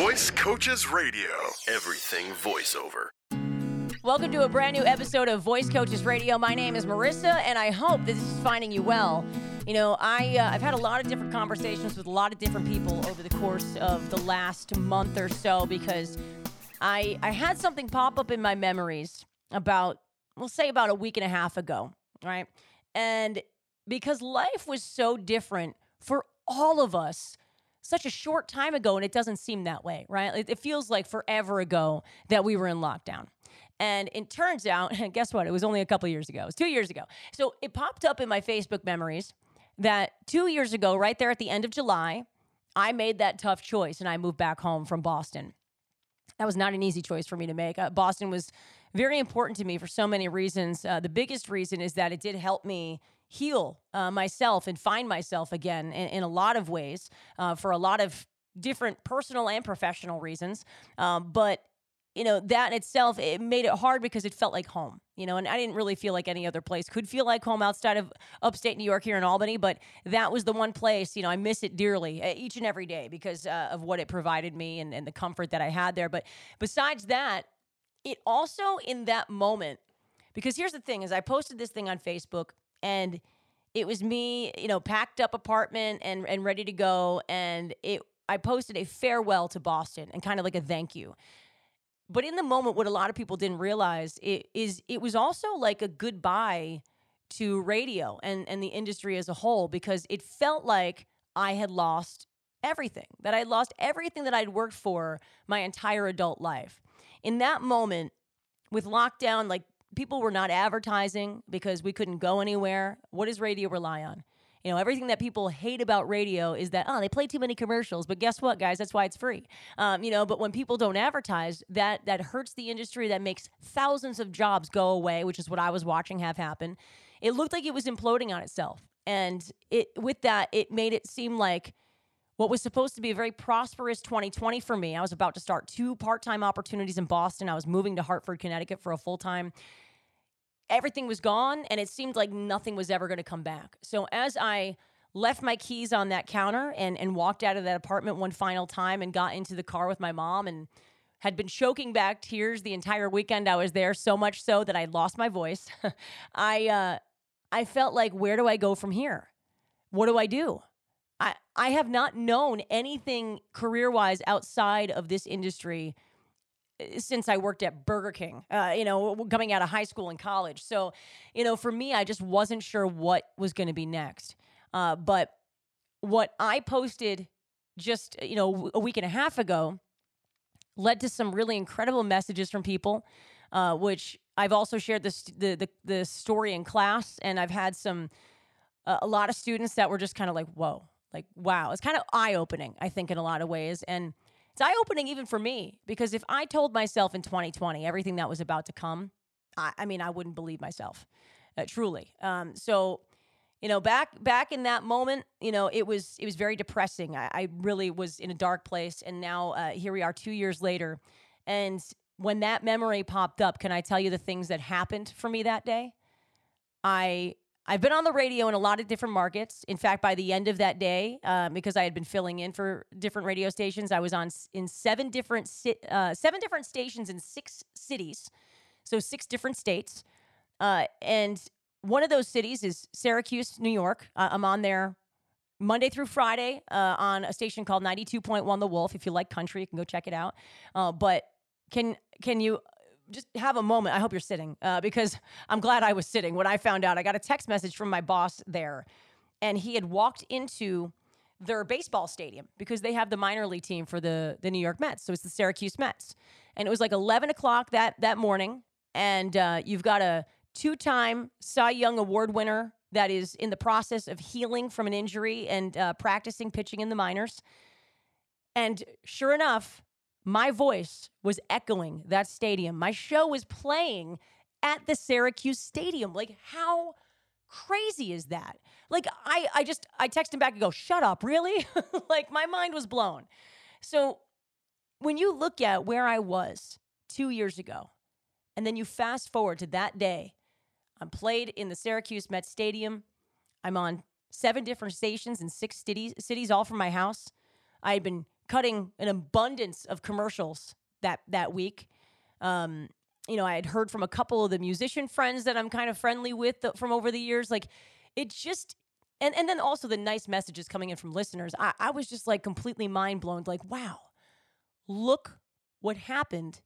Voice Coaches Radio. Everything voiceover. Welcome to a brand new episode of Voice Coaches Radio. My name is Marissa, and I hope this is finding you well. You know, I uh, I've had a lot of different conversations with a lot of different people over the course of the last month or so because I I had something pop up in my memories about we'll say about a week and a half ago, right? And because life was so different for all of us such a short time ago and it doesn't seem that way, right? It, it feels like forever ago that we were in lockdown. And it turns out, and guess what? It was only a couple years ago. It was two years ago. So it popped up in my Facebook memories that two years ago, right there at the end of July, I made that tough choice and I moved back home from Boston. That was not an easy choice for me to make. Uh, Boston was very important to me for so many reasons. Uh, the biggest reason is that it did help me heal uh, myself and find myself again in, in a lot of ways uh, for a lot of different personal and professional reasons. Um, but you know that in itself it made it hard because it felt like home you know and i didn't really feel like any other place could feel like home outside of upstate new york here in albany but that was the one place you know i miss it dearly each and every day because uh, of what it provided me and, and the comfort that i had there but besides that it also in that moment because here's the thing is i posted this thing on facebook and it was me you know packed up apartment and and ready to go and it i posted a farewell to boston and kind of like a thank you but in the moment, what a lot of people didn't realize it is it was also like a goodbye to radio and, and the industry as a whole because it felt like I had lost everything, that I had lost everything that I'd worked for my entire adult life. In that moment, with lockdown, like people were not advertising because we couldn't go anywhere. What does radio rely on? You know, everything that people hate about radio is that, oh, they play too many commercials. But guess what, guys? That's why it's free. Um, you know, but when people don't advertise, that that hurts the industry. That makes thousands of jobs go away, which is what I was watching have happen. It looked like it was imploding on itself. And it with that, it made it seem like what was supposed to be a very prosperous 2020 for me. I was about to start two part-time opportunities in Boston. I was moving to Hartford, Connecticut for a full-time everything was gone and it seemed like nothing was ever going to come back. So as I left my keys on that counter and and walked out of that apartment one final time and got into the car with my mom and had been choking back tears the entire weekend I was there so much so that I lost my voice. I uh I felt like where do I go from here? What do I do? I I have not known anything career-wise outside of this industry since I worked at Burger King, uh, you know, coming out of high school and college. So, you know, for me, I just wasn't sure what was going to be next. Uh, but what I posted just, you know, a week and a half ago led to some really incredible messages from people, uh, which I've also shared this, the, the, the story in class. And I've had some, uh, a lot of students that were just kind of like, whoa, like, wow. It's kind of eye opening, I think, in a lot of ways. And, it's eye opening even for me because if I told myself in 2020 everything that was about to come, I, I mean, I wouldn't believe myself, uh, truly. Um, so, you know, back back in that moment, you know, it was it was very depressing. I, I really was in a dark place, and now uh, here we are, two years later, and when that memory popped up, can I tell you the things that happened for me that day? I I've been on the radio in a lot of different markets. In fact, by the end of that day, uh, because I had been filling in for different radio stations, I was on in seven different uh, seven different stations in six cities, so six different states. Uh, and one of those cities is Syracuse, New York. I'm on there Monday through Friday uh, on a station called 92.1 The Wolf. If you like country, you can go check it out. Uh, but can can you just have a moment. I hope you're sitting uh, because I'm glad I was sitting when I found out. I got a text message from my boss there, and he had walked into their baseball stadium because they have the minor league team for the the New York Mets. So it's the Syracuse Mets, and it was like 11 o'clock that that morning, and uh, you've got a two-time Cy Young Award winner that is in the process of healing from an injury and uh, practicing pitching in the minors. And sure enough, my voice was echoing that stadium. My show was playing at the Syracuse Stadium. Like, how crazy is that? Like, I, I just, I text him back and go, shut up, really? like, my mind was blown. So, when you look at where I was two years ago, and then you fast forward to that day, I'm played in the Syracuse Met Stadium. I'm on seven different stations in six cities, cities all from my house. I had been cutting an abundance of commercials that that week. Um, you know, I had heard from a couple of the musician friends that I'm kind of friendly with from over the years. Like, it just and and then also the nice messages coming in from listeners. I, I was just like completely mind blown. Like, wow, look what happened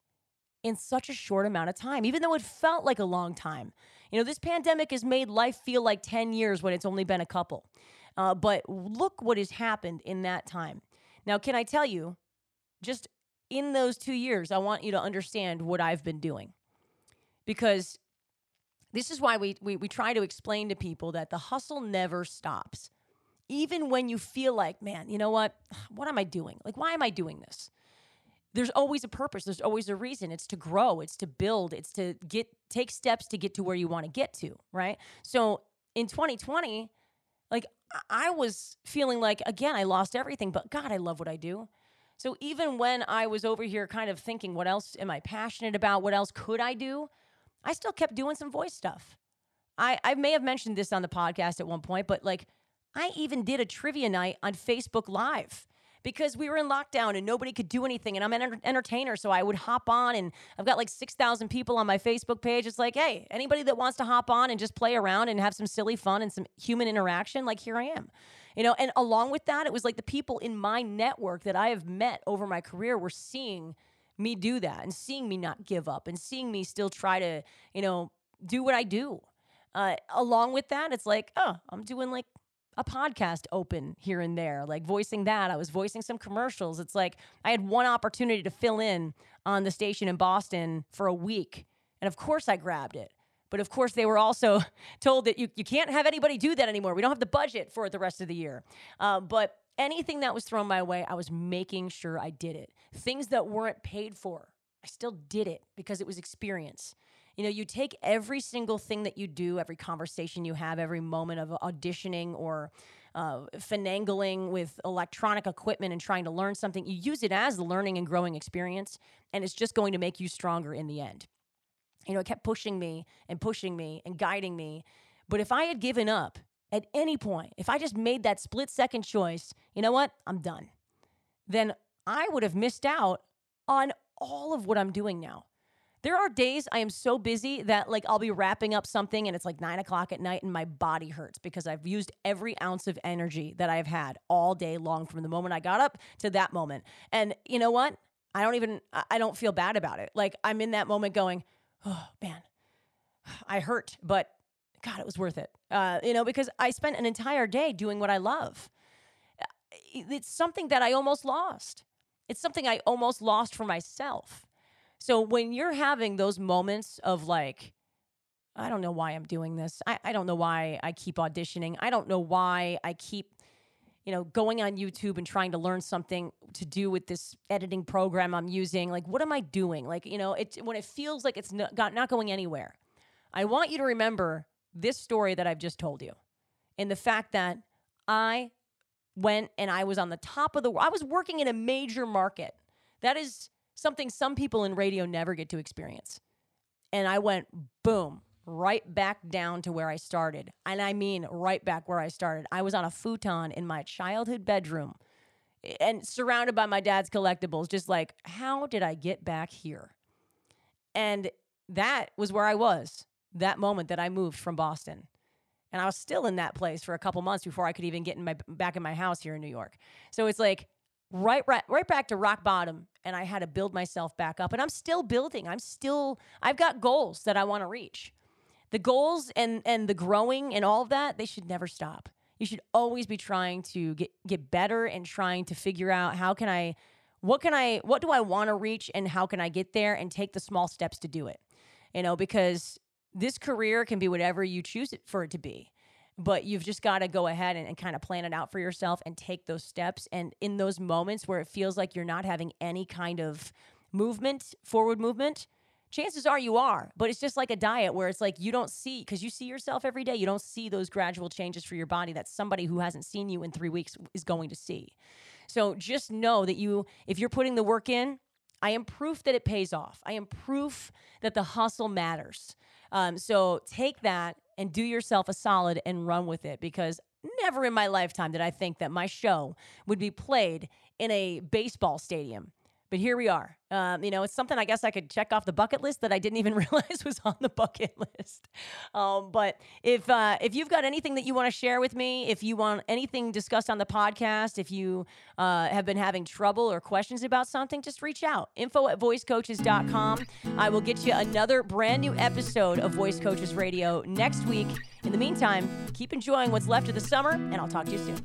in such a short amount of time, even though it felt like a long time. You know, this pandemic has made life feel like 10 years when it's only been a couple. Uh, but look what has happened in that time. Now, can I tell you, just in those two years, I want you to understand what I've been doing. Because this is why we, we, we try to explain to people that the hustle never stops. Even when you feel like, man, you know what? What am I doing? Like, why am I doing this? There's always a purpose. There's always a reason. It's to grow. It's to build. It's to get take steps to get to where you want to get to. Right. So in 2020, like I was feeling like again I lost everything, but God, I love what I do. So even when I was over here kind of thinking, what else am I passionate about? What else could I do? I still kept doing some voice stuff. I, I may have mentioned this on the podcast at one point, but like I even did a trivia night on Facebook Live because we were in lockdown and nobody could do anything. And I'm an entertainer, so I would hop on and I've got like 6,000 people on my Facebook page. It's like, hey, anybody that wants to hop on and just play around and have some silly fun and some human interaction, like here I am. You know, and along with that, it was like the people in my network that I have met over my career were seeing me do that and seeing me not give up and seeing me still try to, you know, do what I do. Uh, along with that, it's like, oh, I'm doing like a podcast open here and there, like voicing that. I was voicing some commercials. It's like I had one opportunity to fill in on the station in Boston for a week. And of course, I grabbed it. But of course, they were also told that you, you can't have anybody do that anymore. We don't have the budget for it the rest of the year. Uh, but anything that was thrown my way, I was making sure I did it. Things that weren't paid for, I still did it because it was experience. You know, you take every single thing that you do, every conversation you have, every moment of auditioning or uh, finagling with electronic equipment and trying to learn something, you use it as the learning and growing experience, and it's just going to make you stronger in the end. You know, it kept pushing me and pushing me and guiding me. But if I had given up at any point, if I just made that split second choice, you know what? I'm done. Then I would have missed out on all of what I'm doing now. There are days I am so busy that like I'll be wrapping up something and it's like nine o'clock at night and my body hurts because I've used every ounce of energy that I've had all day long from the moment I got up to that moment. And you know what? I don't even I don't feel bad about it. Like I'm in that moment going, oh man, I hurt, but God, it was worth it. Uh, you know, because I spent an entire day doing what I love. Uh, it's something that I almost lost. It's something I almost lost for myself. So when you're having those moments of like, I don't know why I'm doing this. I, I don't know why I keep auditioning. I don't know why I keep, you know, going on YouTube and trying to learn something to do with this editing program I'm using. Like, what am I doing? Like, you know, it when it feels like it's not, got, not going anywhere. I want you to remember this story that I've just told you and the fact that I went and I was on the top of the I was working in a major market. That is something some people in radio never get to experience. And I went boom, right back down to where I started. And I mean, right back where I started. I was on a futon in my childhood bedroom and surrounded by my dad's collectibles, just like, how did I get back here? And that was where I was that moment that I moved from Boston. And I was still in that place for a couple months before I could even get in my back in my house here in New York. So it's like right, right, right back to rock bottom. And I had to build myself back up. And I'm still building. I'm still, I've got goals that I want to reach. The goals and and the growing and all of that, they should never stop. You should always be trying to get get better and trying to figure out how can I what can I what do I want to reach and how can I get there and take the small steps to do it. You know, because this career can be whatever you choose it for it to be but you've just got to go ahead and, and, kind of plan it out for yourself and take those steps. And in those moments where it feels like you're not having any kind of movement, forward movement, chances are you are. But it's just like a diet where it's like you don't see, because you see yourself every day, you don't see those gradual changes for your body that somebody who hasn't seen you in three weeks is going to see. So just know that you, if you're putting the work in, I am proof that it pays off. I am proof that the hustle matters. Um, so take that and do yourself a solid and run with it because never in my lifetime did I think that my show would be played in a baseball stadium. But here we are. Um, you know, it's something I guess I could check off the bucket list that I didn't even realize was on the bucket list. Um, but if uh, if you've got anything that you want to share with me, if you want anything discussed on the podcast, if you uh, have been having trouble or questions about something, just reach out. Info at voicecoaches.com. I will get you another brand new episode of Voice Coaches Radio next week. In the meantime, keep enjoying what's left of the summer, and I'll talk to you soon.